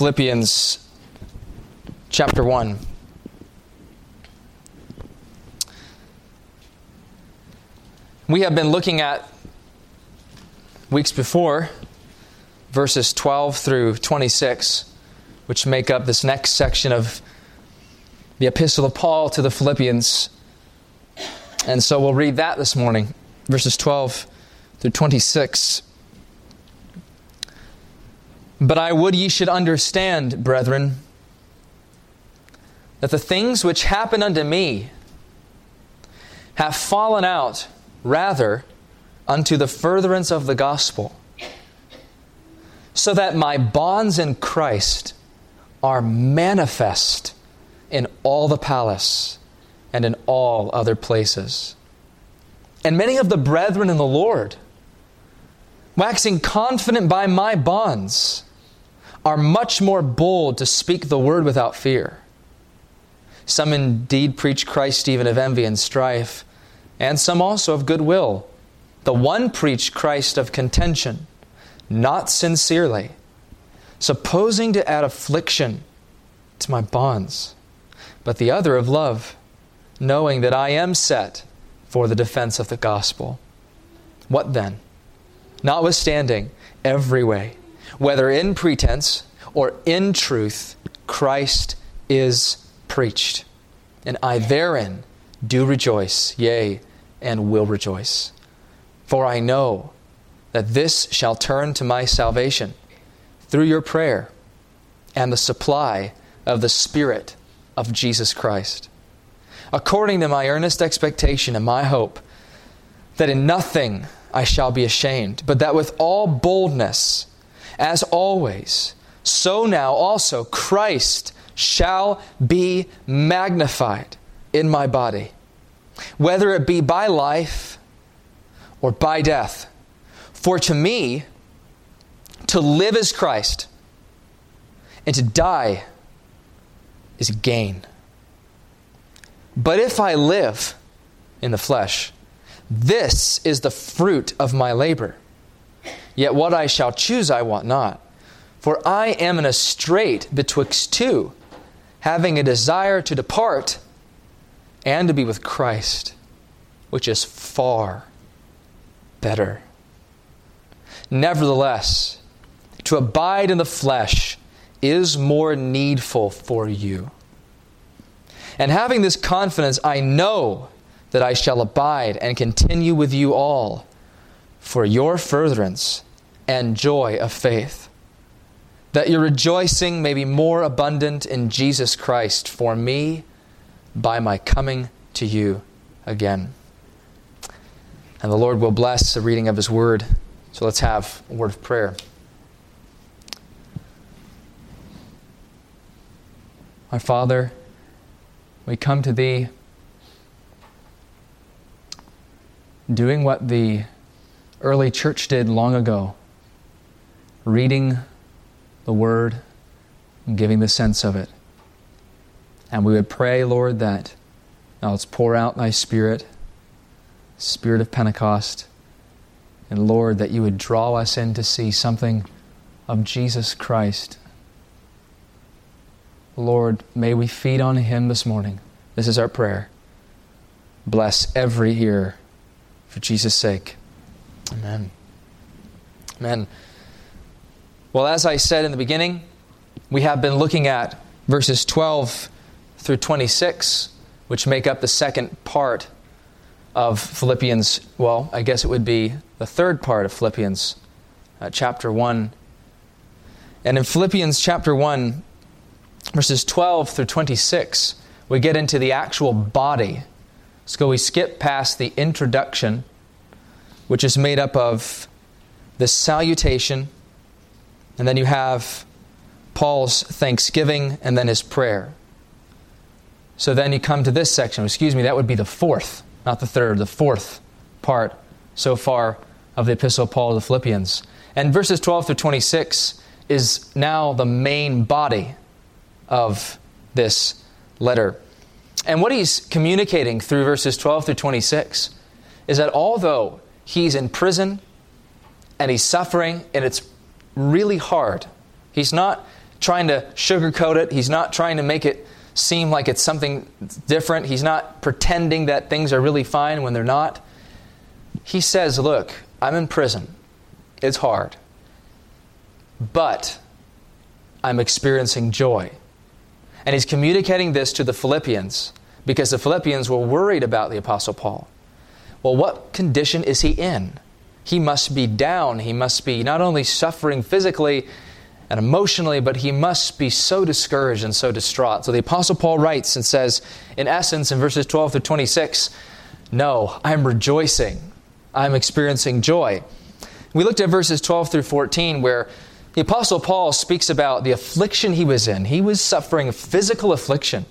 Philippians chapter 1. We have been looking at weeks before verses 12 through 26, which make up this next section of the Epistle of Paul to the Philippians. And so we'll read that this morning, verses 12 through 26. But I would ye should understand, brethren, that the things which happen unto me have fallen out rather unto the furtherance of the gospel, so that my bonds in Christ are manifest in all the palace and in all other places. And many of the brethren in the Lord, waxing confident by my bonds, are much more bold to speak the word without fear. Some indeed preach Christ even of envy and strife and some also of goodwill. The one preached Christ of contention, not sincerely, supposing to add affliction to my bonds, but the other of love, knowing that I am set for the defense of the gospel. What then? Notwithstanding, every way, whether in pretense or in truth, Christ is preached, and I therein do rejoice, yea, and will rejoice. For I know that this shall turn to my salvation through your prayer and the supply of the Spirit of Jesus Christ. According to my earnest expectation and my hope, that in nothing I shall be ashamed, but that with all boldness, as always, so now also Christ shall be magnified in my body whether it be by life or by death. For to me, to live is Christ, and to die is gain. But if I live in the flesh, this is the fruit of my labor. Yet what I shall choose I want not. For I am in a strait betwixt two, having a desire to depart and to be with Christ, which is far better. Nevertheless, to abide in the flesh is more needful for you. And having this confidence, I know that I shall abide and continue with you all for your furtherance and joy of faith, that your rejoicing may be more abundant in Jesus Christ for me by my coming to you again. And the Lord will bless the reading of His word. So let's have a word of prayer. My Father, we come to Thee doing what the early church did long ago reading the Word and giving the sense of it. And we would pray, Lord, that now let's pour out thy Spirit, Spirit of Pentecost. And Lord, that you would draw us in to see something of Jesus Christ. Lord, may we feed on him this morning. This is our prayer. Bless every ear for Jesus' sake. Amen. Amen. Well, as I said in the beginning, we have been looking at verses 12 through 26, which make up the second part of Philippians. Well, I guess it would be the third part of Philippians, uh, chapter 1. And in Philippians chapter 1, verses 12 through 26, we get into the actual body. So we skip past the introduction, which is made up of the salutation, and then you have Paul's thanksgiving, and then his prayer. So then you come to this section. Excuse me, that would be the fourth, not the third, the fourth part so far of the Epistle of Paul to the Philippians. And verses 12 through 26 is now the main body of this letter. And what he's communicating through verses 12 through 26 is that although he's in prison and he's suffering and it's really hard, he's not trying to sugarcoat it. He's not trying to make it seem like it's something different. He's not pretending that things are really fine when they're not. He says, Look, I'm in prison. It's hard. But I'm experiencing joy. And he's communicating this to the Philippians because the Philippians were worried about the Apostle Paul. Well, what condition is he in? He must be down. He must be not only suffering physically and emotionally, but he must be so discouraged and so distraught. So the Apostle Paul writes and says, in essence, in verses 12 through 26, No, I'm rejoicing. I'm experiencing joy. We looked at verses 12 through 14 where the Apostle Paul speaks about the affliction he was in. He was suffering physical affliction.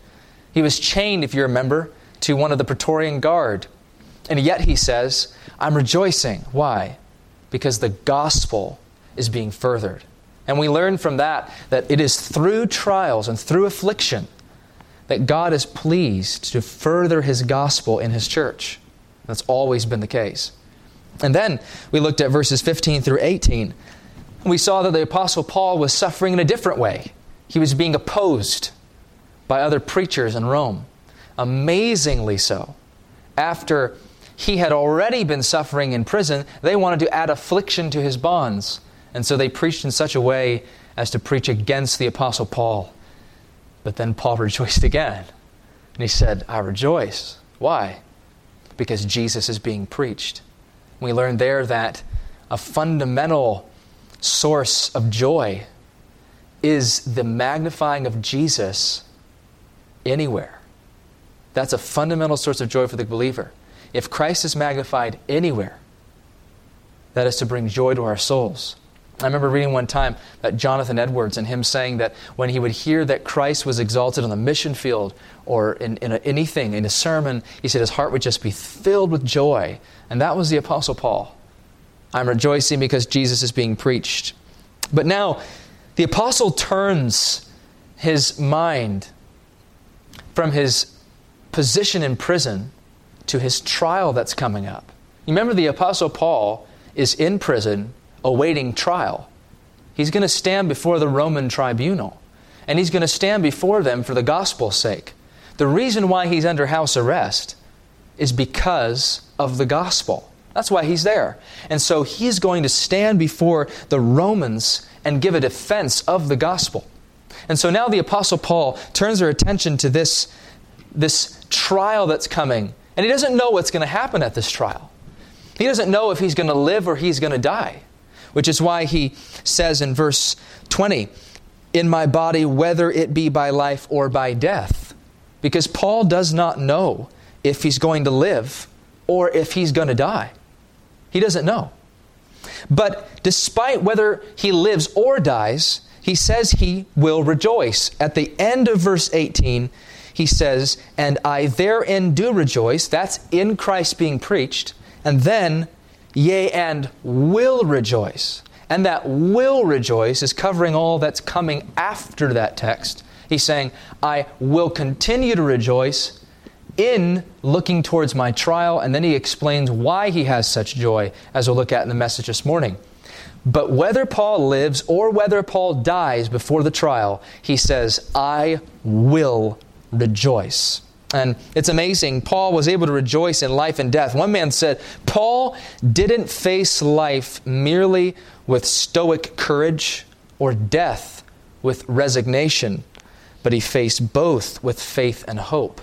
He was chained, if you remember, to one of the Praetorian Guard. And yet he says, I'm rejoicing. Why? Because the gospel is being furthered. And we learn from that that it is through trials and through affliction that God is pleased to further his gospel in his church. That's always been the case. And then we looked at verses 15 through 18 we saw that the Apostle Paul was suffering in a different way. He was being opposed by other preachers in Rome. Amazingly so. After he had already been suffering in prison, they wanted to add affliction to his bonds. And so they preached in such a way as to preach against the Apostle Paul. But then Paul rejoiced again. And he said, I rejoice. Why? Because Jesus is being preached. We learned there that a fundamental source of joy is the magnifying of Jesus anywhere. That's a fundamental source of joy for the believer. If Christ is magnified anywhere, that is to bring joy to our souls. I remember reading one time that Jonathan Edwards and him saying that when he would hear that Christ was exalted on the mission field or in, in a, anything, in a sermon, he said his heart would just be filled with joy. And that was the Apostle Paul. I'm rejoicing because Jesus is being preached. But now, the apostle turns his mind from his position in prison to his trial that's coming up. You remember, the apostle Paul is in prison awaiting trial. He's going to stand before the Roman tribunal, and he's going to stand before them for the gospel's sake. The reason why he's under house arrest is because of the gospel. That's why he's there. And so he's going to stand before the Romans and give a defense of the gospel. And so now the Apostle Paul turns our attention to this, this trial that's coming. And he doesn't know what's going to happen at this trial. He doesn't know if he's going to live or he's going to die, which is why he says in verse 20, In my body, whether it be by life or by death. Because Paul does not know if he's going to live or if he's going to die. He doesn't know. But despite whether he lives or dies, he says he will rejoice. At the end of verse 18, he says, And I therein do rejoice. That's in Christ being preached. And then, yea, and will rejoice. And that will rejoice is covering all that's coming after that text. He's saying, I will continue to rejoice in looking towards my trial, and then he explains why he has such joy, as we'll look at in the message this morning. But whether Paul lives or whether Paul dies before the trial, he says, I will rejoice. And it's amazing. Paul was able to rejoice in life and death. One man said, Paul didn't face life merely with stoic courage or death with resignation, but he faced both with faith and hope.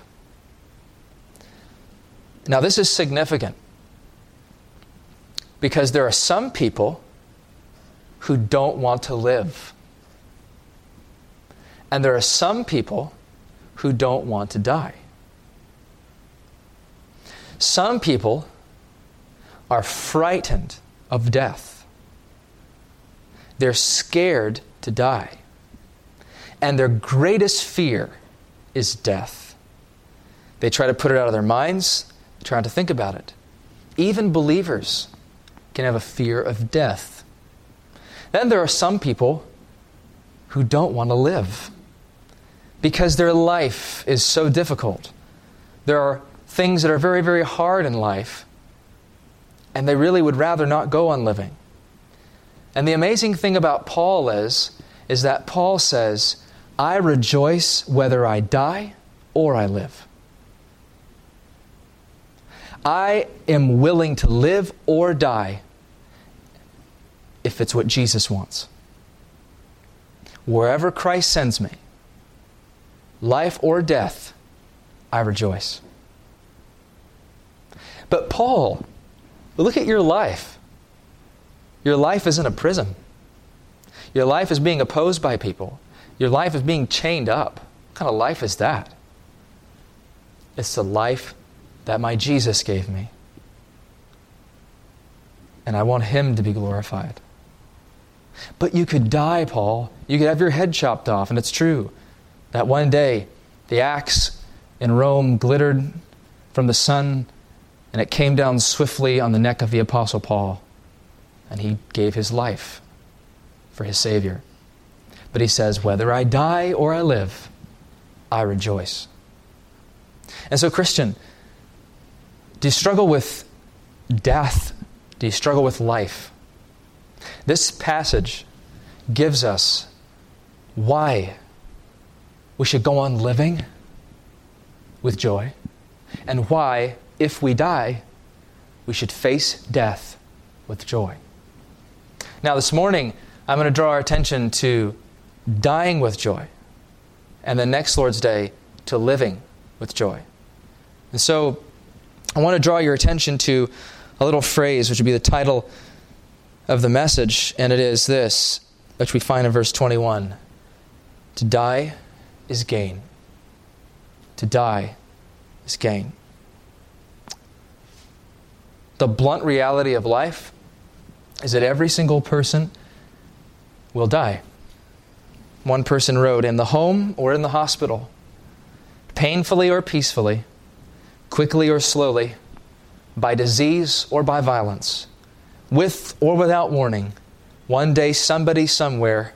Now, this is significant because there are some people who don't want to live. And there are some people who don't want to die. Some people are frightened of death. They're scared to die. And their greatest fear is death. They try to put it out of their minds, trying to think about it. Even believers can have a fear of death. Then there are some people who don't want to live because their life is so difficult. There are things that are very, very hard in life, and they really would rather not go on living. And the amazing thing about Paul is, is that Paul says, I rejoice whether I die or I live. I am willing to live or die if it's what Jesus wants. Wherever Christ sends me, life or death, I rejoice. But Paul, look at your life. Your life is in a prison. Your life is being opposed by people. Your life is being chained up. What kind of life is that? It's the life that my Jesus gave me. And I want Him to be glorified. But you could die, Paul. You could have your head chopped off, and it's true that one day the axe in Rome glittered from the sun and it came down swiftly on the neck of the Apostle Paul, and he gave his life for his Savior. But he says, Whether I die or I live, I rejoice. And so, Christian, do you struggle with death? Do you struggle with life? This passage gives us why we should go on living with joy and why if we die, we should face death with joy. Now, this morning, I'm going to draw our attention to dying with joy, and the next Lord's Day to living with joy. And so, I want to draw your attention to a little phrase, which would be the title of the message, and it is this, which we find in verse 21 To die is gain. To die is gain the blunt reality of life is that every single person will die. One person wrote, in the home or in the hospital, painfully or peacefully, quickly or slowly, by disease or by violence, with or without warning, one day somebody somewhere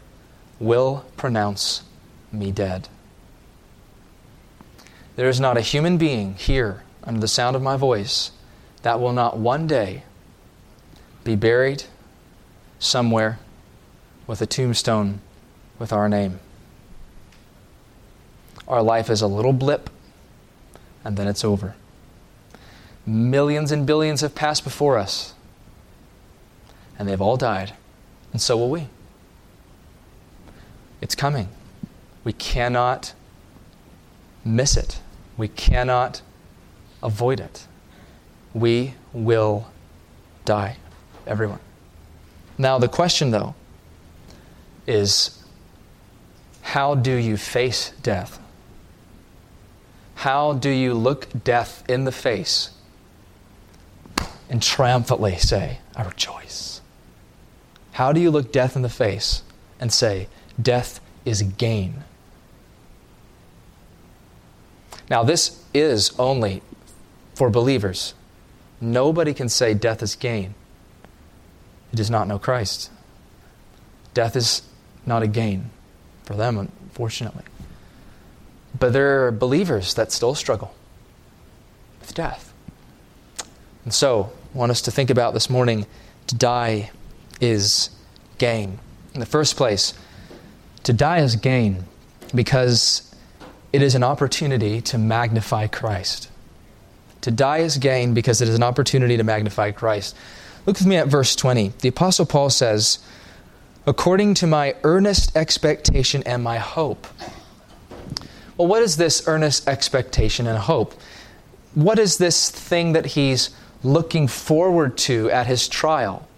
will pronounce me dead. There is not a human being here under the sound of my voice that will not one day be buried somewhere with a tombstone with our name. Our life is a little blip, and then it's over. Millions and billions have passed before us, and they've all died, and so will we. It's coming. We cannot miss it, we cannot avoid it we will die. Everyone. Now, the question, though, is how do you face death? How do you look death in the face and triumphantly say, I rejoice? How do you look death in the face and say, Death is gain? Now, this is only for believers. Nobody can say death is gain. It does not know Christ. Death is not a gain for them, unfortunately. But there are believers that still struggle with death. And so, I want us to think about this morning to die is gain. In the first place, to die is gain because it is an opportunity to magnify Christ. To die is gain because it is an opportunity to magnify Christ. Look with me at verse 20. The Apostle Paul says, According to my earnest expectation and my hope. Well, what is this earnest expectation and hope? What is this thing that he's looking forward to at his trial?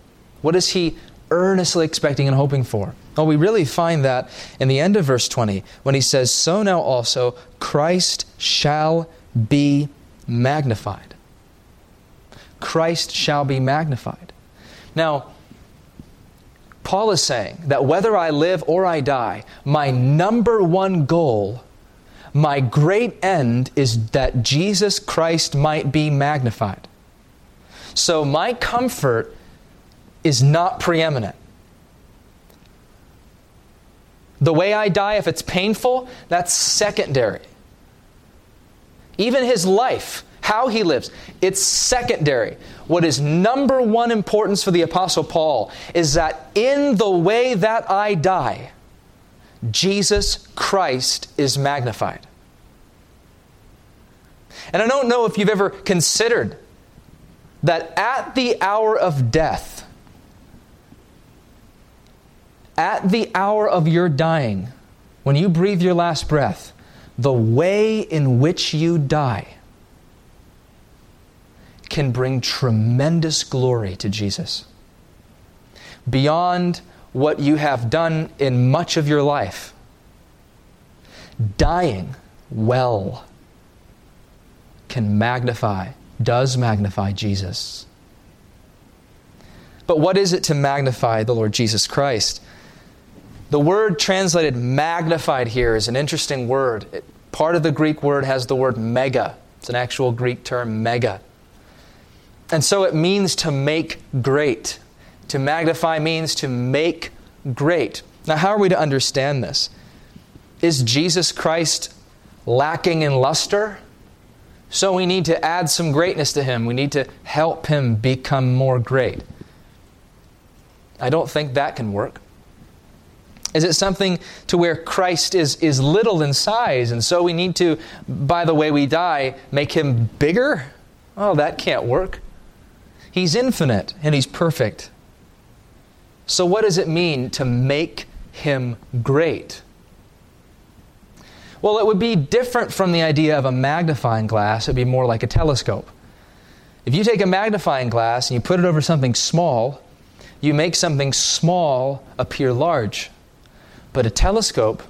What is he earnestly expecting and hoping for? Well, we really find that in the end of verse 20 when he says, So now also Christ shall be magnified. Christ shall be magnified. Now, Paul is saying that whether I live or I die, my number one goal, my great end is that Jesus Christ might be magnified. So my comfort is not preeminent. The way I die, if it's painful, that's secondary. Even his life, how he lives, it's secondary. What is number one importance for the Apostle Paul is that in the way that I die, Jesus Christ is magnified. And I don't know if you've ever considered that at the hour of death, at the hour of your dying, when you breathe your last breath, the way in which you die can bring tremendous glory to Jesus. Beyond what you have done in much of your life, dying well can magnify, does magnify Jesus. But what is it to magnify the Lord Jesus Christ? The word translated magnified here is an interesting word. It, part of the Greek word has the word mega. It's an actual Greek term, mega. And so it means to make great. To magnify means to make great. Now, how are we to understand this? Is Jesus Christ lacking in luster? So we need to add some greatness to him. We need to help him become more great. I don't think that can work. Is it something to where Christ is, is little in size, and so we need to, by the way we die, make him bigger? Oh, that can't work. He's infinite and he's perfect. So, what does it mean to make him great? Well, it would be different from the idea of a magnifying glass. It would be more like a telescope. If you take a magnifying glass and you put it over something small, you make something small appear large. But a telescope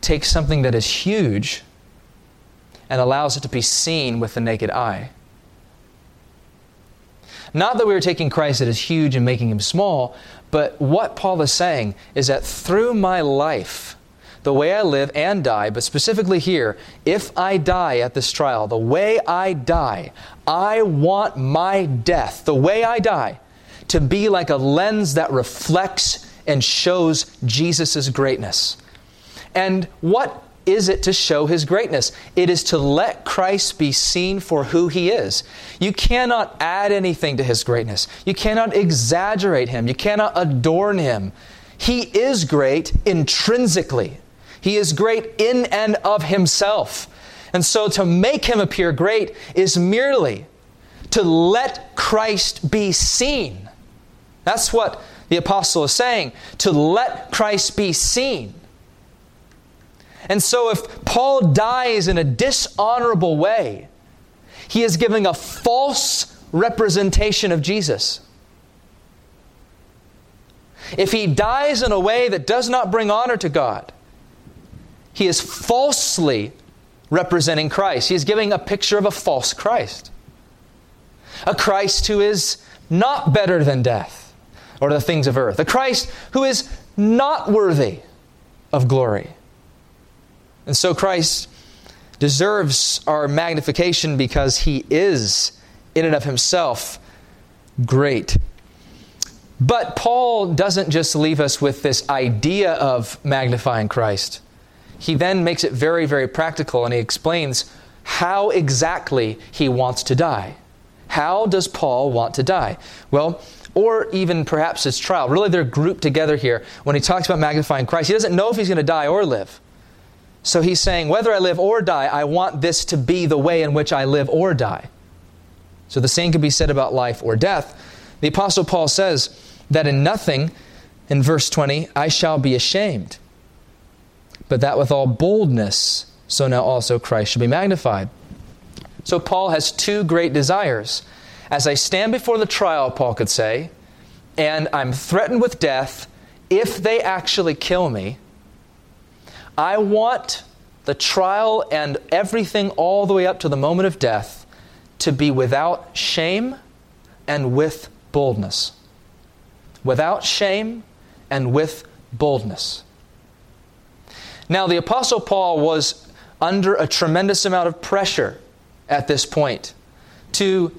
takes something that is huge and allows it to be seen with the naked eye. Not that we are taking Christ that is huge and making him small, but what Paul is saying is that through my life, the way I live and die, but specifically here, if I die at this trial, the way I die, I want my death, the way I die, to be like a lens that reflects and shows Jesus' greatness. And what is it to show his greatness? It is to let Christ be seen for who he is. You cannot add anything to his greatness. You cannot exaggerate him. You cannot adorn him. He is great intrinsically. He is great in and of himself. And so to make him appear great is merely to let Christ be seen. That's what the apostle is saying, to let Christ be seen. And so, if Paul dies in a dishonorable way, he is giving a false representation of Jesus. If he dies in a way that does not bring honor to God, he is falsely representing Christ. He is giving a picture of a false Christ. A Christ who is not better than death or the things of earth. A Christ who is not worthy of glory. And so Christ deserves our magnification because he is, in and of himself, great. But Paul doesn't just leave us with this idea of magnifying Christ. He then makes it very, very practical and he explains how exactly he wants to die. How does Paul want to die? Well, or even perhaps his trial. Really, they're grouped together here. When he talks about magnifying Christ, he doesn't know if he's going to die or live. So he's saying, whether I live or die, I want this to be the way in which I live or die. So the same could be said about life or death. The Apostle Paul says that in nothing, in verse 20, I shall be ashamed, but that with all boldness, so now also Christ shall be magnified. So Paul has two great desires. As I stand before the trial, Paul could say, and I'm threatened with death if they actually kill me, I want the trial and everything all the way up to the moment of death to be without shame and with boldness. Without shame and with boldness. Now, the Apostle Paul was under a tremendous amount of pressure at this point to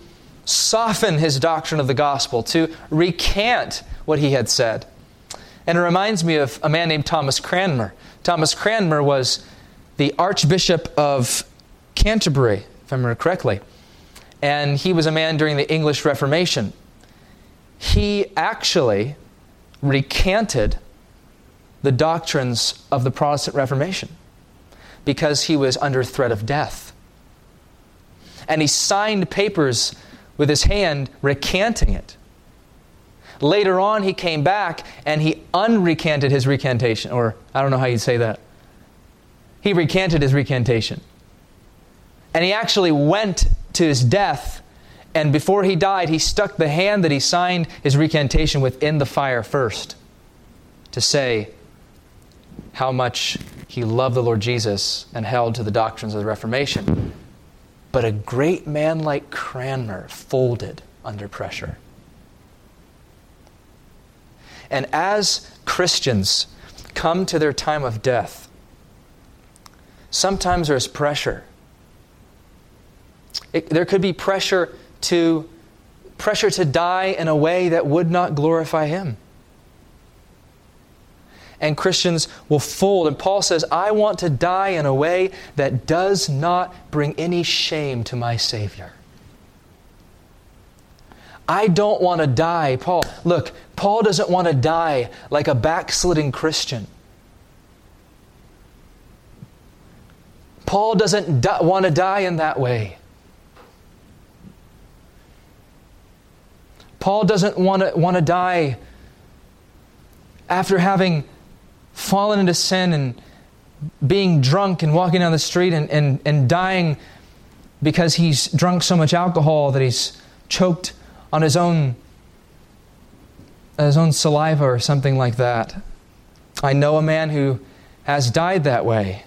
soften his doctrine of the gospel, to recant what he had said. And it reminds me of a man named Thomas Cranmer. Thomas Cranmer was the Archbishop of Canterbury, if I remember correctly. And he was a man during the English Reformation. He actually recanted the doctrines of the Protestant Reformation because he was under threat of death. And he signed papers with his hand recanting it. Later on, he came back and he unrecanted his recantation, or I don't know how you'd say that. He recanted his recantation. And he actually went to his death, and before he died, he stuck the hand that he signed his recantation with in the fire first to say how much he loved the Lord Jesus and held to the doctrines of the Reformation. But a great man like Cranmer folded under pressure. And as Christians come to their time of death, sometimes there's pressure. It, there could be pressure to pressure to die in a way that would not glorify him. And Christians will fold. And Paul says, I want to die in a way that does not bring any shame to my Savior. I don't want to die. Paul, look, Paul doesn't want to die like a backsliding Christian. Paul doesn't di- want to die in that way. Paul doesn't want to, want to die after having fallen into sin and being drunk and walking down the street and, and, and dying because he's drunk so much alcohol that he's choked on his own his own saliva or something like that. I know a man who has died that way.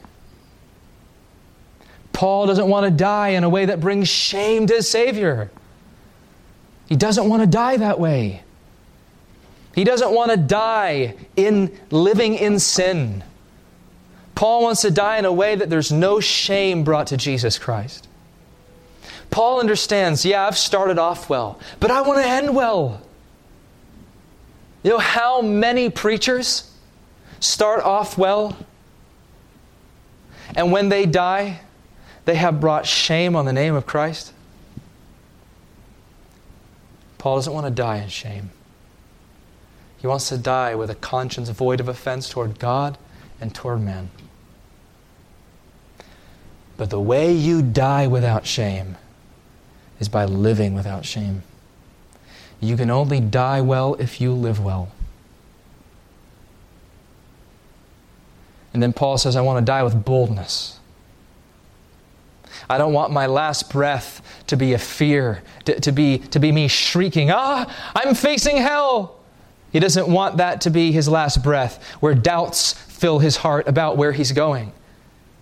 Paul doesn't want to die in a way that brings shame to his Savior. He doesn't want to die that way. He doesn't want to die in living in sin. Paul wants to die in a way that there's no shame brought to Jesus Christ. Paul understands, yeah, I've started off well, but I want to end well. You know how many preachers start off well, and when they die, they have brought shame on the name of Christ? Paul doesn't want to die in shame. He wants to die with a conscience void of offense toward God and toward men. But the way you die without shame is by living without shame. You can only die well if you live well. And then Paul says, I want to die with boldness. I don't want my last breath to be a fear, to, to, be, to be me shrieking, Ah, I'm facing hell. He doesn't want that to be his last breath, where doubts fill his heart about where he's going.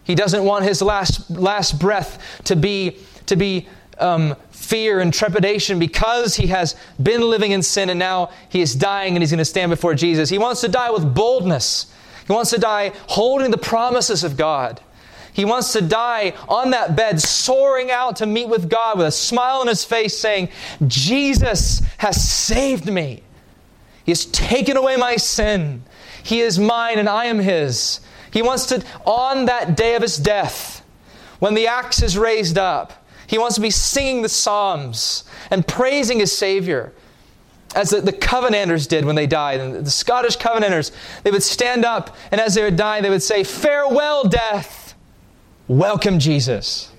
He doesn't want his last, last breath to be, to be um, fear and trepidation because he has been living in sin and now he is dying and he's going to stand before Jesus. He wants to die with boldness. He wants to die holding the promises of God. He wants to die on that bed, soaring out to meet with God with a smile on his face, saying, Jesus has saved me. He has taken away my sin. He is mine and I am his. He wants to, on that day of his death, when the axe is raised up, he wants to be singing the Psalms and praising his Savior as the, the, Covenanters did when they died. And the Scottish Covenanters, they would stand up, and as they would die, they would say, Farewell, death. Welcome Jesus.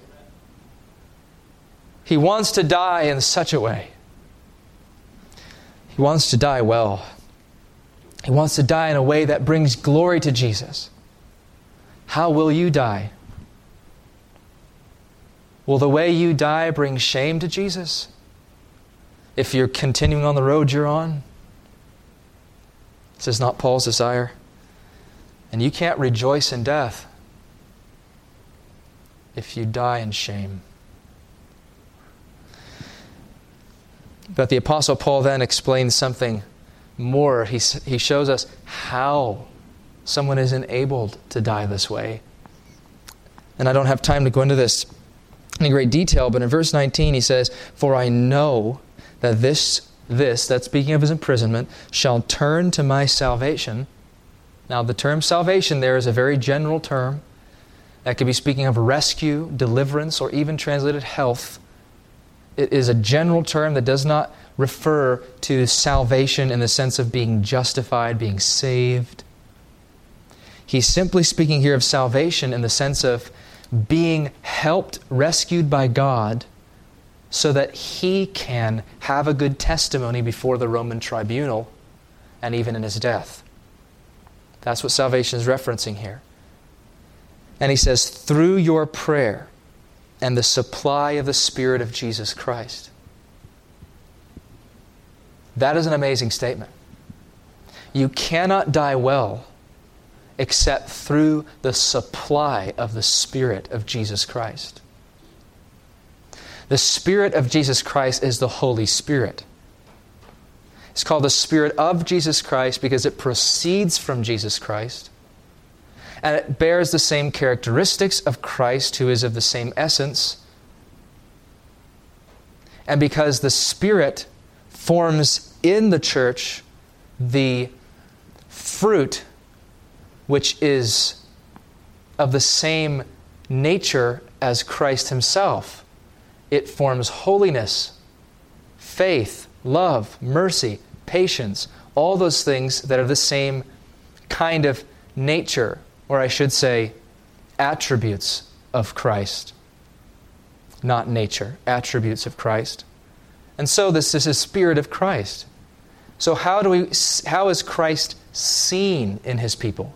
He wants to die in such a way. He wants to die well. He wants to die in a way that brings glory to Jesus. How will you die? Will the way you die bring shame to Jesus? If you're continuing on the road you're on? This is not Paul's desire. And you can't rejoice in death if you die in shame. But the Apostle Paul then explains something more. He, he shows us how someone is enabled to die this way. And I don't have time to go into this in great detail, but in verse 19 he says, For I know that this, this, that speaking of his imprisonment, shall turn to my salvation. Now, the term salvation there is a very general term. That could be speaking of rescue, deliverance, or even translated health. It is a general term that does not refer to salvation in the sense of being justified, being saved. He's simply speaking here of salvation in the sense of being helped, rescued by God, so that he can have a good testimony before the Roman tribunal and even in his death. That's what salvation is referencing here. And he says, through your prayer and the supply of the Spirit of Jesus Christ. That is an amazing statement. You cannot die well except through the supply of the Spirit of Jesus Christ. The Spirit of Jesus Christ is the Holy Spirit. It's called the Spirit of Jesus Christ because it proceeds from Jesus Christ and it bears the same characteristics of Christ, who is of the same essence. And because the Spirit forms in the church the fruit which is of the same nature as Christ Himself, it forms holiness, faith, love, mercy, patience, all those things that are the same kind of nature or I should say, attributes of Christ, not nature, attributes of Christ. And so this is the Spirit of Christ. So how do we how is Christ seen in his people?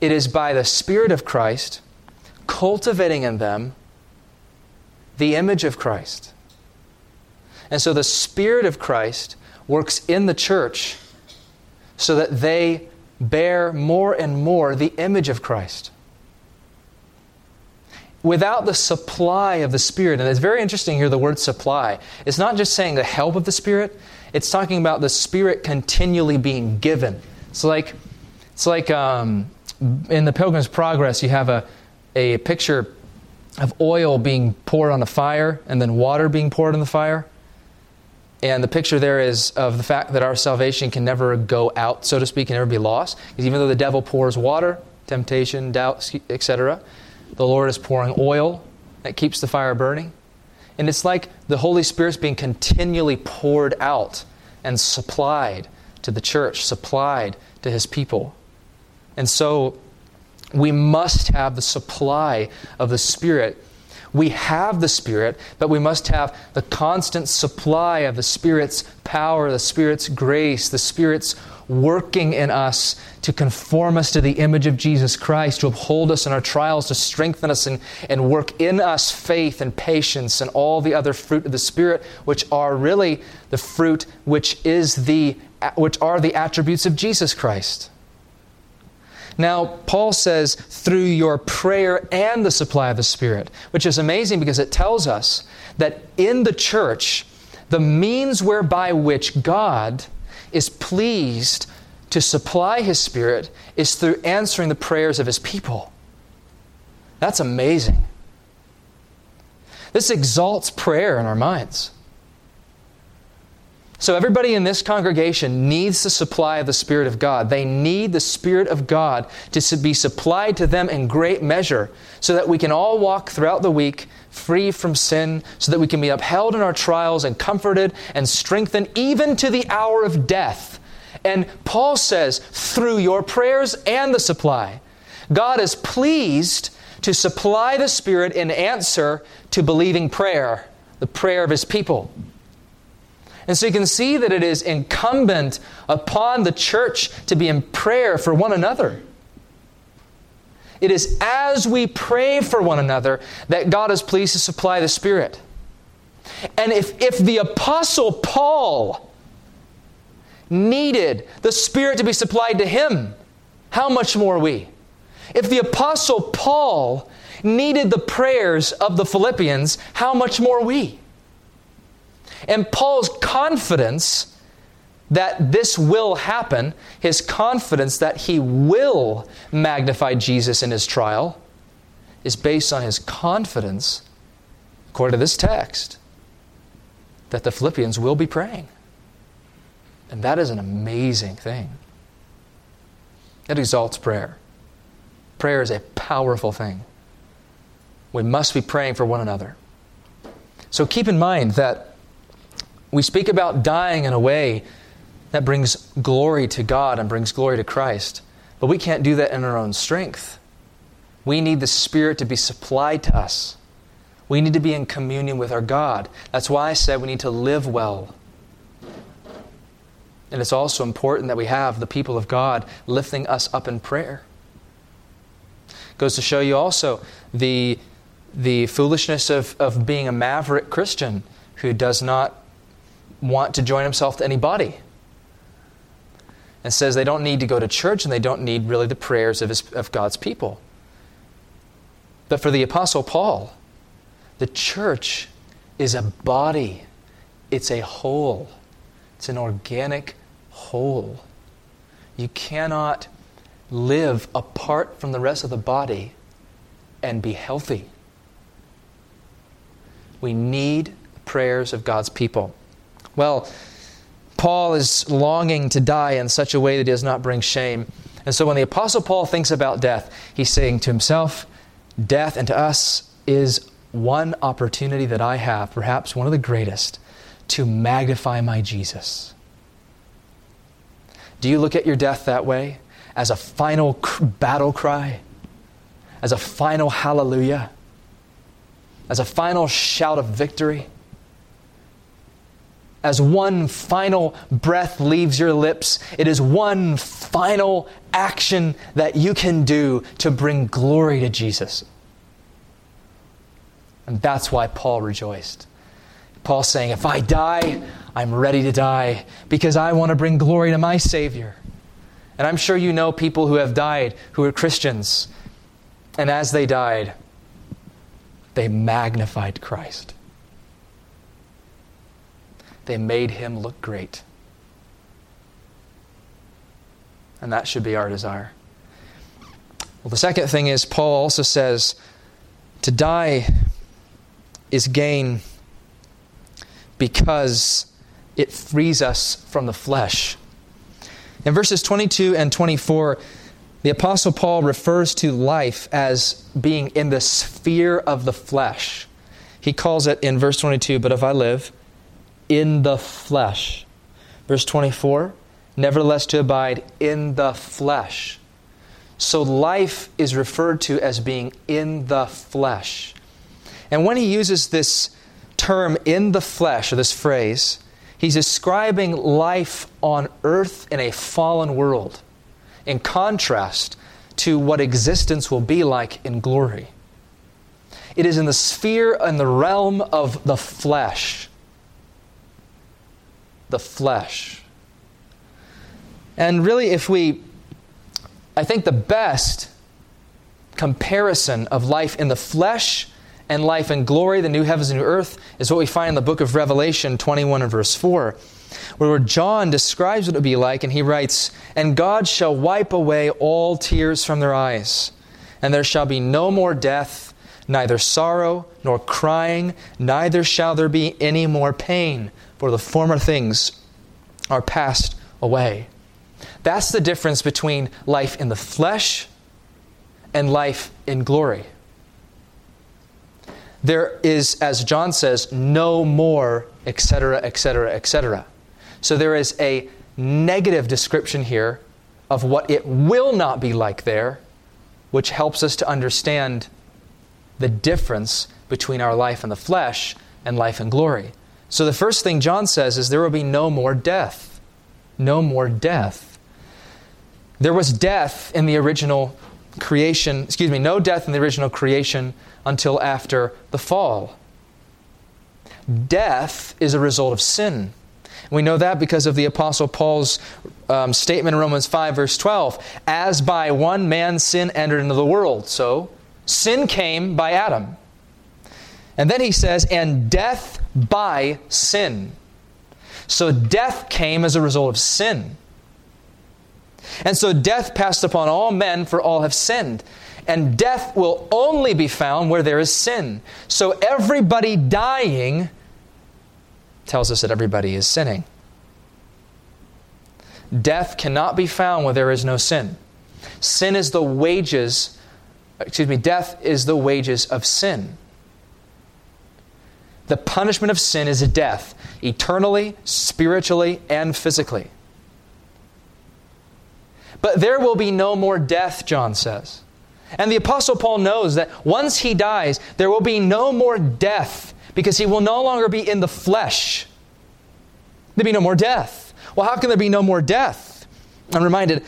It is by the Spirit of Christ cultivating in them the image of Christ. And so the Spirit of Christ works in the church so that they bear more and more the image of Christ. Without the supply of the Spirit, and it's very interesting here the word supply. It's not just saying the help of the Spirit, it's talking about the Spirit continually being given. It's like, it's like um, in the Pilgrim's Progress, you have a, a picture of oil being poured on a fire and then water being poured on the fire. And the picture there is of the fact that our salvation can never go out, so to speak, can never be lost. Because even though the devil pours water, temptation, doubt, etc., the Lord is pouring oil that keeps the fire burning. And it's like the Holy Spirit's being continually poured out and supplied to the church, supplied to his people. And so we must have the supply of the Spirit we have the Spirit, but we must have the constant supply of the Spirit's power, the Spirit's grace, the Spirit's working in us to conform us to the image of Jesus Christ, to uphold us in our trials, to strengthen us and, and work in us faith and patience and all the other fruit of the Spirit, which are really the fruit which is the which are the attributes of Jesus Christ. Now, Paul says, through your prayer and the supply of the Spirit, which is amazing because it tells us that in the church, the means whereby which God is pleased to supply His Spirit is through answering the prayers of His people. That's amazing. This exalts prayer in our minds. So, everybody in this congregation needs the supply of the Spirit of God. They need the Spirit of God to be supplied to them in great measure so that we can all walk throughout the week free from sin, so that we can be upheld in our trials and comforted and strengthened even to the hour of death. And Paul says, through your prayers and the supply, God is pleased to supply the Spirit in answer to believing prayer, the prayer of His people. And so you can see that it is incumbent upon the church to be in prayer for one another. It is as we pray for one another that God is pleased to supply the Spirit. And if, if the Apostle Paul needed the Spirit to be supplied to him, how much more we? If the Apostle Paul needed the prayers of the Philippians, how much more we? And Paul's confidence that this will happen, his confidence that he will magnify Jesus in his trial, is based on his confidence, according to this text, that the Philippians will be praying. And that is an amazing thing. It exalts prayer. Prayer is a powerful thing. We must be praying for one another. So keep in mind that we speak about dying in a way that brings glory to God and brings glory to Christ. But we can't do that in our own strength. We need the Spirit to be supplied to us. We need to be in communion with our God. That's why I said we need to live well. And it's also important that we have the people of God lifting us up in prayer. Goes to show you also the, the foolishness of, of being a maverick Christian who does not want to join himself to anybody. And says they don't need to go to church and they don't need really the prayers of, his, of God's people. But for the Apostle Paul, the church is a body, it's a whole, it's an organic whole. You cannot live apart from the rest of the body and be healthy. We need prayers of God's people. Well, Paul is longing to die in such a way that he does not bring shame. And so when the Apostle Paul thinks about death, he's saying to himself, Death and to us is one opportunity that I have, perhaps one of the greatest, to magnify my Jesus. Do you look at your death that way? As a final battle cry? As a final hallelujah? As a final shout of victory? As one final breath leaves your lips, it is one final action that you can do to bring glory to Jesus. And that's why Paul rejoiced. Paul's saying, If I die, I'm ready to die because I want to bring glory to my Savior. And I'm sure you know people who have died who are Christians. And as they died, they magnified Christ. They made him look great. And that should be our desire. Well, the second thing is, Paul also says to die is gain because it frees us from the flesh. In verses 22 and 24, the Apostle Paul refers to life as being in the sphere of the flesh. He calls it in verse 22, but if I live in the flesh. Verse 24, nevertheless to abide in the flesh. So life is referred to as being in the flesh. And when he uses this term in the flesh, or this phrase, he's describing life on earth in a fallen world, in contrast to what existence will be like in glory. It is in the sphere and the realm of the flesh. The flesh. And really, if we, I think the best comparison of life in the flesh and life in glory, the new heavens and new earth, is what we find in the book of Revelation 21 and verse 4, where John describes what it would be like, and he writes, And God shall wipe away all tears from their eyes, and there shall be no more death, neither sorrow nor crying, neither shall there be any more pain, for the former things are passed away. That's the difference between life in the flesh and life in glory there is, as John says, no more, etc., etc., etc. So there is a negative description here of what it will not be like there, which helps us to understand the difference between our life in the flesh and life in glory. So the first thing John says is there will be no more death. No more death. There was death in the original creation, excuse me, no death in the original creation until after the fall. Death is a result of sin. We know that because of the Apostle Paul's um, statement in Romans 5, verse 12. As by one man sin entered into the world, so sin came by Adam. And then he says, and death by sin. So death came as a result of sin. And so death passed upon all men, for all have sinned. And death will only be found where there is sin. So everybody dying tells us that everybody is sinning. Death cannot be found where there is no sin. Sin is the wages, excuse me, death is the wages of sin. The punishment of sin is death, eternally, spiritually, and physically. But there will be no more death, John says. And the Apostle Paul knows that once he dies, there will be no more death because he will no longer be in the flesh. There'll be no more death. Well, how can there be no more death? I'm reminded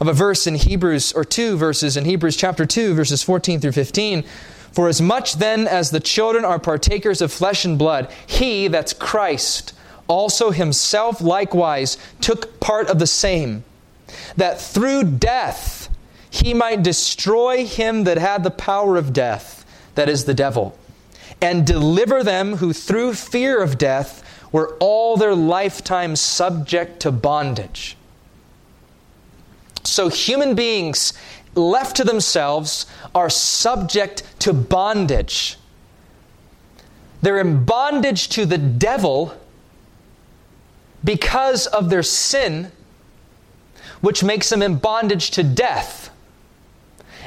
of a verse in Hebrews, or two verses in Hebrews chapter 2, verses 14 through 15. For as much then as the children are partakers of flesh and blood, he, that's Christ, also himself likewise took part of the same that through death he might destroy him that had the power of death, that is the devil, and deliver them who through fear of death were all their lifetime subject to bondage. So human beings left to themselves are subject to bondage. They're in bondage to the devil because of their sin which makes them in bondage to death.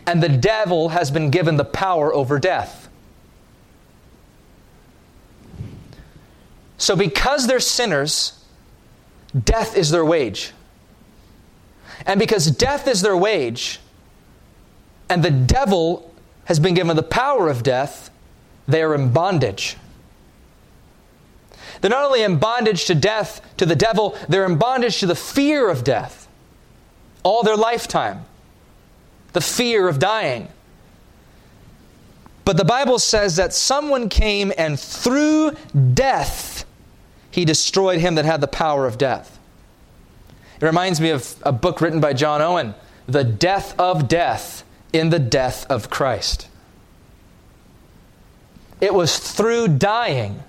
And the devil has been given the power over death. So, because they're sinners, death is their wage. And because death is their wage, and the devil has been given the power of death, they are in bondage. They're not only in bondage to death, to the devil, they're in bondage to the fear of death all their lifetime. The fear of dying. But the Bible says that someone came and through death he destroyed him that had the power of death. It reminds me of a book written by John Owen, The Death of Death in the Death of Christ. It was through dying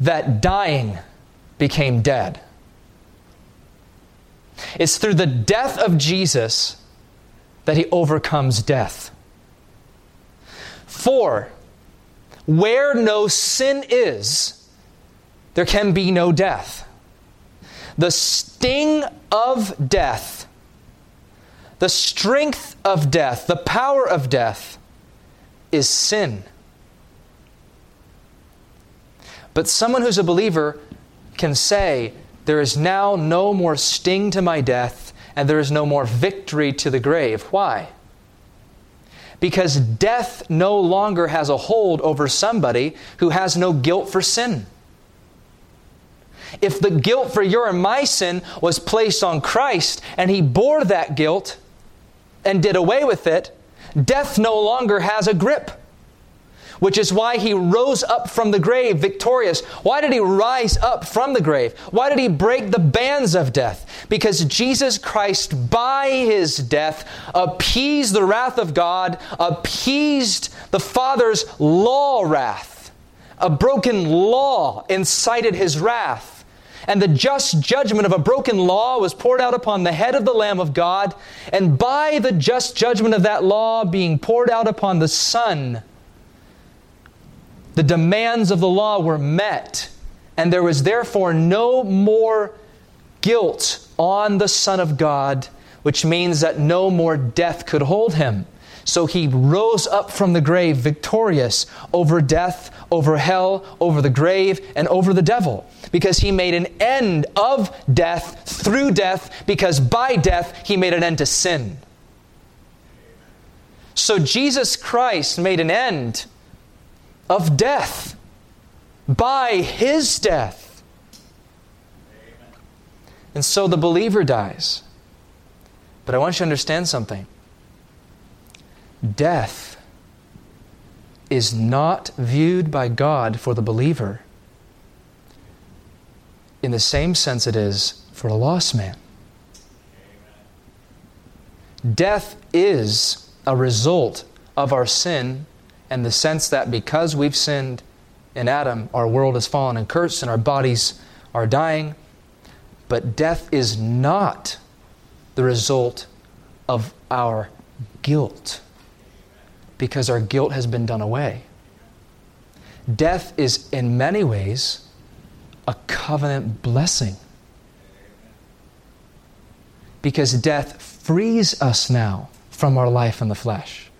that dying became dead. It's through the death of Jesus that he overcomes death. For where no sin is, there can be no death. The sting of death, the strength of death, the power of death is sin. But someone who's a believer can say, there is now no more sting to my death, and there is no more victory to the grave. Why? Because death no longer has a hold over somebody who has no guilt for sin. If the guilt for your and my sin was placed on Christ and he bore that guilt and did away with it, death no longer has a grip which is why he rose up from the grave victorious. Why did he rise up from the grave? Why did he break the bands of death? Because Jesus Christ, by his death, appeased the wrath of God, appeased the Father's law wrath. A broken law incited his wrath and the just judgment of a broken law was poured out upon the head of the Lamb of God, and by the just judgment of that law being poured out upon the Son, the demands of the law were met, and there was therefore no more guilt on the Son of God, which means that no more death could hold him. So he rose up from the grave victorious over death, over hell, over the grave, and over the devil. Because he made an end of death through death, because by death he made an end to sin. So Jesus Christ made an end of death by his death. And so the believer dies. But I want you to understand something death is not viewed by God for the believer in the same sense it is for a lost man. Death is a result of our sin and the sense that because we've sinned in Adam, our world has fallen and cursed and our bodies are dying. But death is not the result of our guilt because our guilt has been done away. Death is, in many ways, a covenant blessing because death frees us now from our life in the flesh.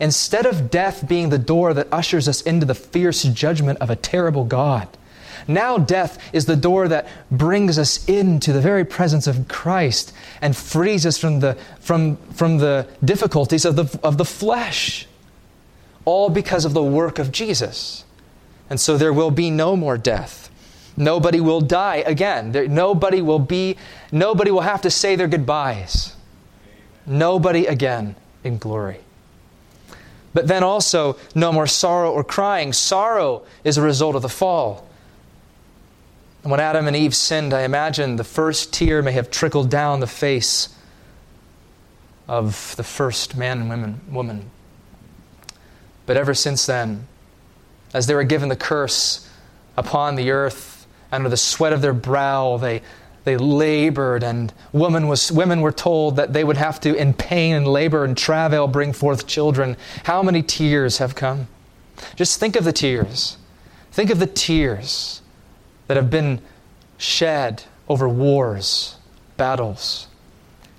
Instead of death being the door that ushers us into the fierce judgment of a terrible God, Now, death is the door that brings us into the very presence of Christ and frees us from the, from, from the difficulties of the, of the flesh. All because of the work of Jesus. And so there will be no more death. Nobody will die again. There, nobody will be, nobody will have to say their goodbyes. Nobody again in glory. But then also, no more sorrow or crying. Sorrow is a result of the fall. And when Adam and Eve sinned, I imagine the first tear may have trickled down the face of the first man and woman. But ever since then, as they were given the curse upon the earth, under the sweat of their brow, they they labored, and women, was, women were told that they would have to, in pain and labor and travail, bring forth children. How many tears have come? Just think of the tears. Think of the tears that have been shed over wars, battles,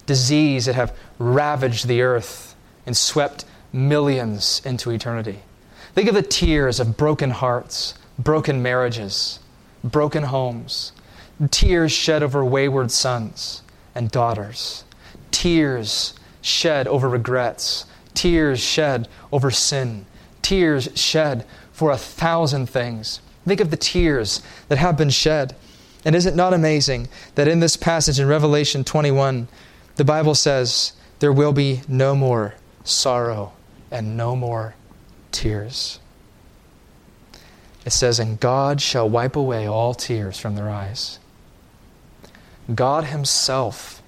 disease that have ravaged the earth and swept millions into eternity. Think of the tears of broken hearts, broken marriages, broken homes tears shed over wayward sons and daughters, tears shed over regrets, tears shed over sin, tears shed for a thousand things. Think of the tears that have been shed. And is it not amazing that in this passage in Revelation 21, the Bible says, There will be no more sorrow and no more tears. It says, And God shall wipe away all tears from their eyes. God Himself,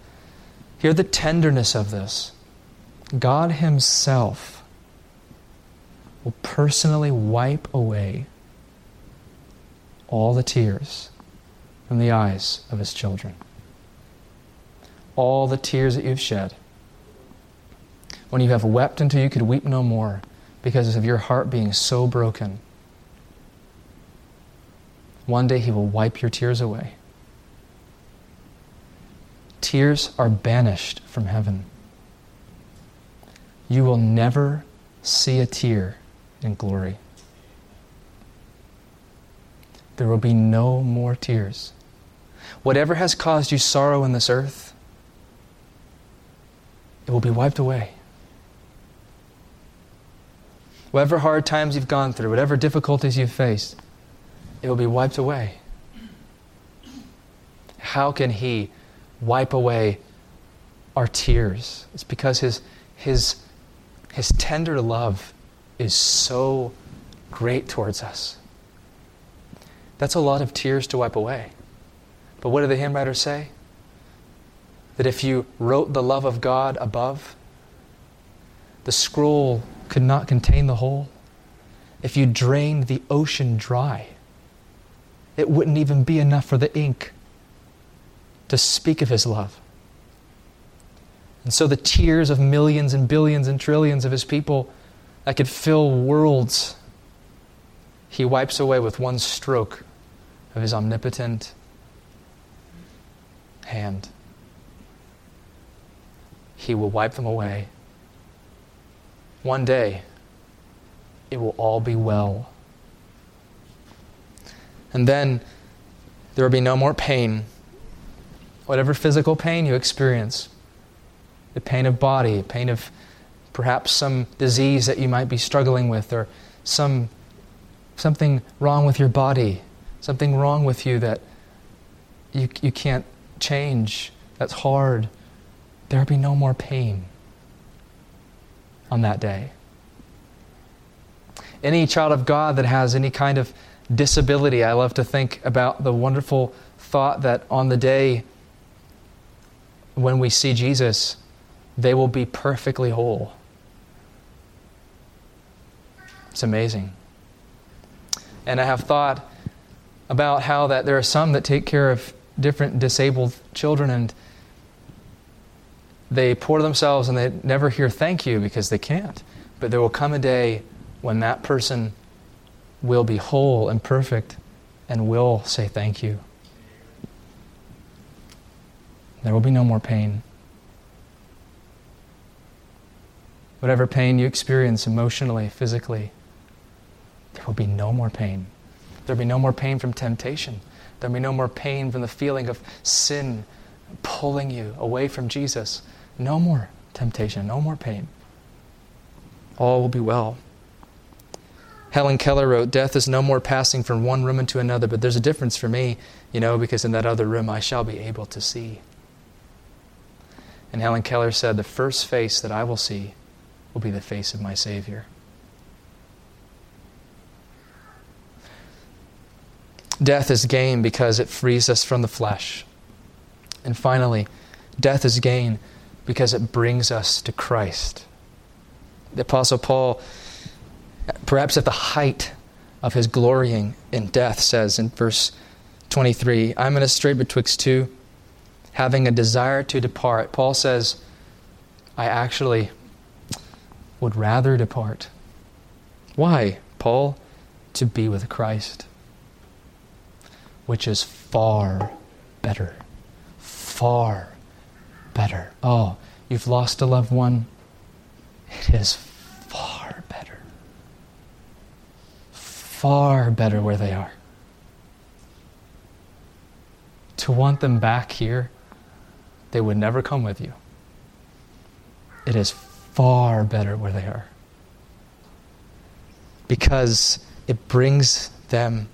hear the tenderness of this. God Himself will personally wipe away all the tears from the eyes of His children. All the tears that you've shed. When you have wept until you could weep no more because of your heart being so broken. One day He will wipe your tears away tears are banished from heaven. You will never see a tear in glory. There will be no more tears. Whatever has caused you sorrow in this earth, it will be wiped away. Whatever hard times you've gone through, whatever difficulties you've faced, it will be wiped away. How can He wipe away our tears. It's because his, his, his tender love is so great towards us. That's a lot of tears to wipe away. But what did the hymn writer say? That if you wrote the love of God above, the scroll could not contain the whole. If you drained the ocean dry, it wouldn't even be enough for the ink to speak of his love. And so the tears of millions and billions and trillions of his people that could fill worlds, he wipes away with one stroke of his omnipotent hand. He will wipe them away. One day, it will all be well. And then there will be no more pain whatever physical pain you experience the pain of body, pain of perhaps some disease that you might be struggling with, or some, something wrong with your body, something wrong with you that you, you can't change, that's hard. There will be no more pain on that day. Any child of God that has any kind of disability, I love to think about the wonderful thought that on the day when we see Jesus, they will be perfectly whole. It's amazing. And I have thought about how that there are some that take care of different disabled children and they pour themselves and they never hear thank you because they can't. But there will come a day when that person will be whole and perfect and will say thank you. There will be no more pain. Whatever pain you experience emotionally, physically, there will be no more pain. There'll be no more pain from temptation. There'll be no more pain from the feeling of sin pulling you away from Jesus. No more temptation, no more pain. All will be well. Helen Keller wrote, Death is no more passing from one room into another, but there's a difference for me, you know, because in that other room I shall be able to see. And Helen Keller said, The first face that I will see will be the face of my Savior. Death is gain because it frees us from the flesh. And finally, death is gain because it brings us to Christ. The Apostle Paul, perhaps at the height of his glorying in death, says in verse 23 I'm in a strait betwixt two, having a desire to depart. Paul says, I actually would rather depart. Why, Paul? To be with Christ, which is far better. Far better. Oh, you've lost a loved one? It is far better. Far better where they are. To want them back here, they would never come with you. It is far better where they are. Because it brings them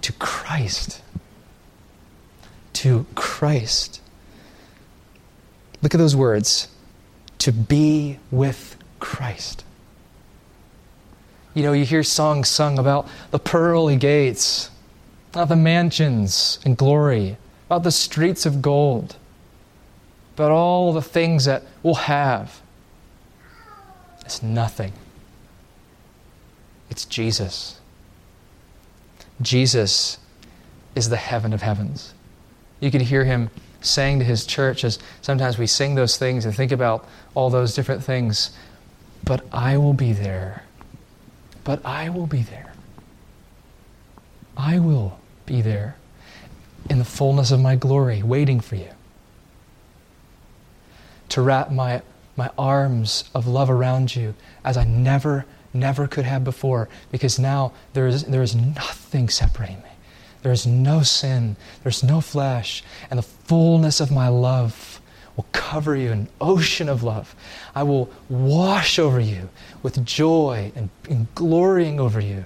to Christ. To Christ. Look at those words to be with Christ. You know, you hear songs sung about the pearly gates, about the mansions and glory, about the streets of gold, about all the things that we'll have. It's nothing. It's Jesus. Jesus is the heaven of heavens. You can hear him saying to his church as sometimes we sing those things and think about all those different things. But I will be there. But I will be there. I will be there in the fullness of my glory, waiting for you. To wrap my, my arms of love around you as I never, never could have before, because now there is, there is nothing separating me. There is no sin, there's no flesh, and the fullness of my love will cover you, an ocean of love. I will wash over you with joy and, and glorying over you.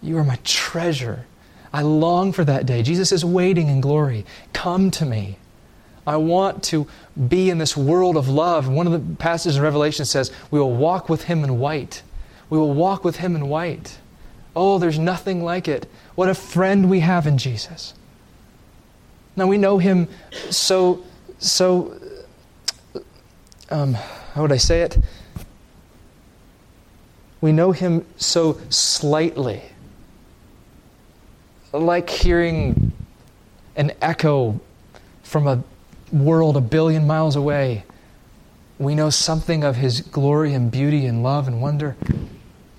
You are my treasure. I long for that day. Jesus is waiting in glory. Come to me. I want to be in this world of love. One of the passages in Revelation says, We will walk with him in white. We will walk with him in white. Oh, there's nothing like it. What a friend we have in Jesus. Now we know him so, so, um, how would I say it? We know him so slightly, like hearing an echo from a world a billion miles away. We know something of his glory and beauty and love and wonder,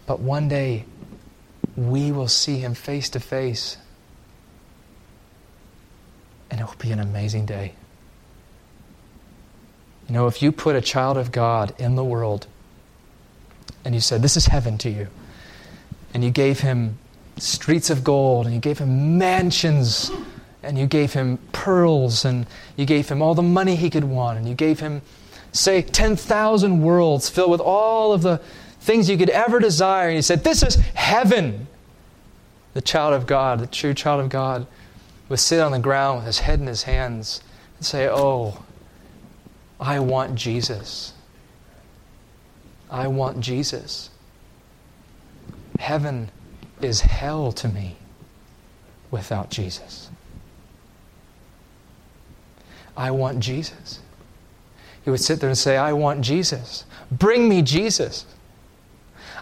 but one day we will see him face to face. And it will be an amazing day. You know, if you put a child of God in the world and you said, This is heaven to you, and you gave him streets of gold, and you gave him mansions, and you gave him pearls, and you gave him all the money he could want, and you gave him, say, 10,000 worlds filled with all of the things you could ever desire. And he said, This is heaven. The child of God, the true child of God, would sit on the ground with his head in his hands and say, Oh, I want Jesus. I want Jesus. Heaven is hell to me without Jesus. I want Jesus. He would sit there and say, I want Jesus. Bring me Jesus.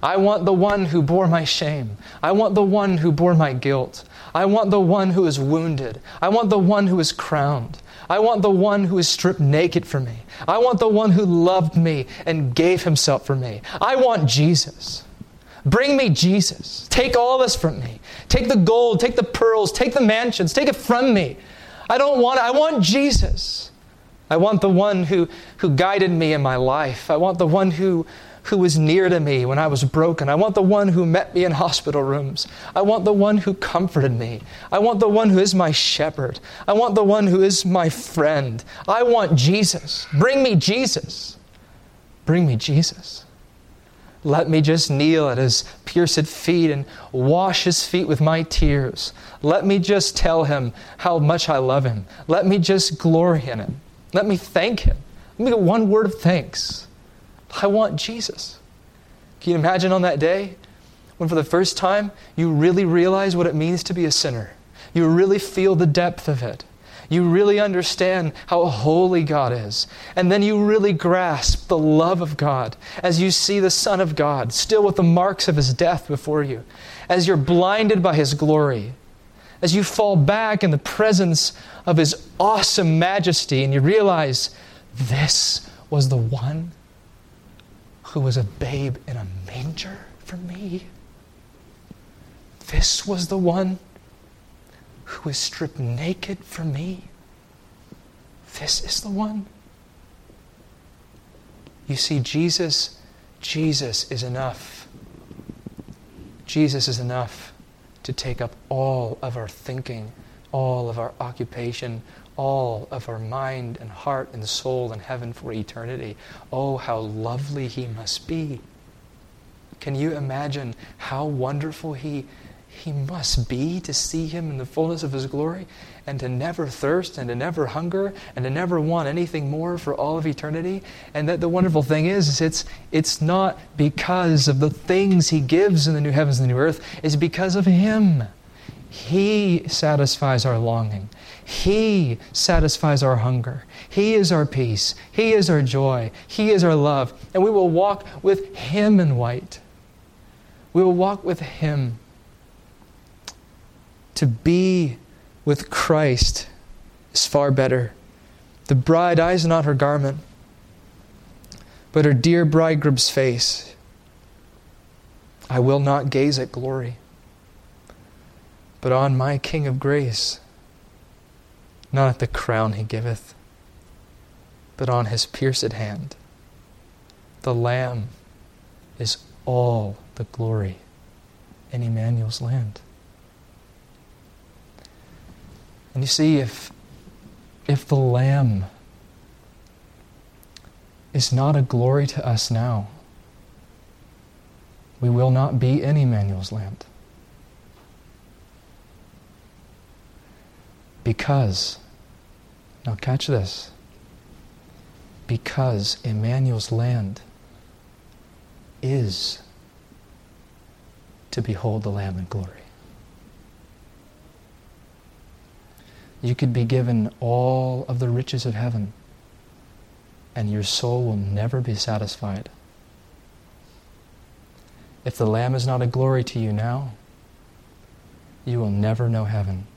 I want the one who bore my shame. I want the one who bore my guilt. I want the one who is wounded. I want the one who is crowned. I want the one who is stripped naked for me. I want the one who loved me and gave himself for me. I want Jesus. Bring me Jesus. Take all this from me. Take the gold, take the pearls, take the mansions, take it from me. I don't want it. I want Jesus. I want the one who, who guided me in my life. I want the one who who was near to me when I was broken. I want the one who met me in hospital rooms. I want the one who comforted me. I want the one who is my shepherd. I want the one who is my friend. I want Jesus. Bring me Jesus. Bring me Jesus. Let me just kneel at his pierced feet and wash his feet with my tears. Let me just tell him how much I love him. Let me just glory in him. Let me thank him. Let me get one word of thanks. I want Jesus. Can you imagine on that day when, for the first time, you really realize what it means to be a sinner? You really feel the depth of it. You really understand how holy God is. And then you really grasp the love of God as you see the Son of God still with the marks of his death before you, as you're blinded by his glory, as you fall back in the presence of his awesome majesty and you realize this was the one who was a babe in a manger for me. This was the one who was stripped naked for me. This is the one. You see, Jesus, Jesus is enough. Jesus is enough to take up all of our thinking, all of our occupation, all of our mind and heart and soul in heaven for eternity. Oh, how lovely He must be. Can you imagine how wonderful He he must be to see him in the fullness of his glory and to never thirst and to never hunger and to never want anything more for all of eternity and that the wonderful thing is, is it's it's not because of the things he gives in the new heavens and the new earth it's because of him he satisfies our longing he satisfies our hunger. He is our peace. He is our joy. He is our love. And we will walk with Him in white. We will walk with Him. To be with Christ is far better. The bride eyes not her garment, but her dear bridegroom's face. I will not gaze at glory, but on my King of grace not at the crown he giveth, but on his pierced hand. The Lamb is all the glory in Emmanuel's land. And you see, if, if the Lamb is not a glory to us now, we will not be in Emmanuel's land. Because now, catch this. Because Emmanuel's land is to behold the Lamb in glory. You could be given all of the riches of heaven, and your soul will never be satisfied. If the Lamb is not a glory to you now, you will never know heaven.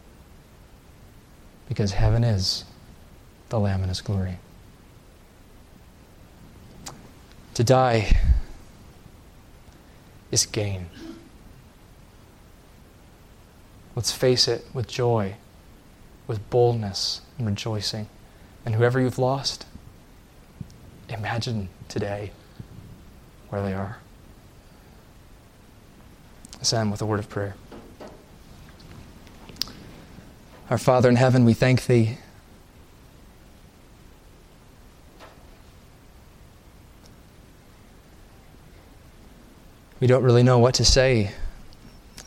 Because heaven is the Lamb in His glory. To die is gain. Let's face it with joy, with boldness and rejoicing. And whoever you've lost, imagine today where they are. End with a word of prayer. Our Father in heaven, we thank Thee we don't really know what to say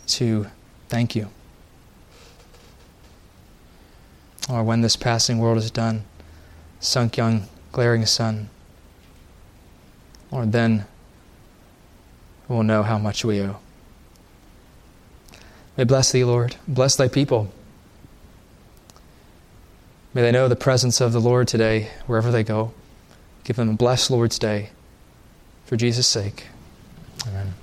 to thank you. Or when this passing world is done, sunk young, glaring sun, or then we'll know how much we owe. May bless thee, Lord. Bless thy people. May they know the presence of the Lord today, wherever they go. Give them a blessed Lord's day. For Jesus' sake. Amen.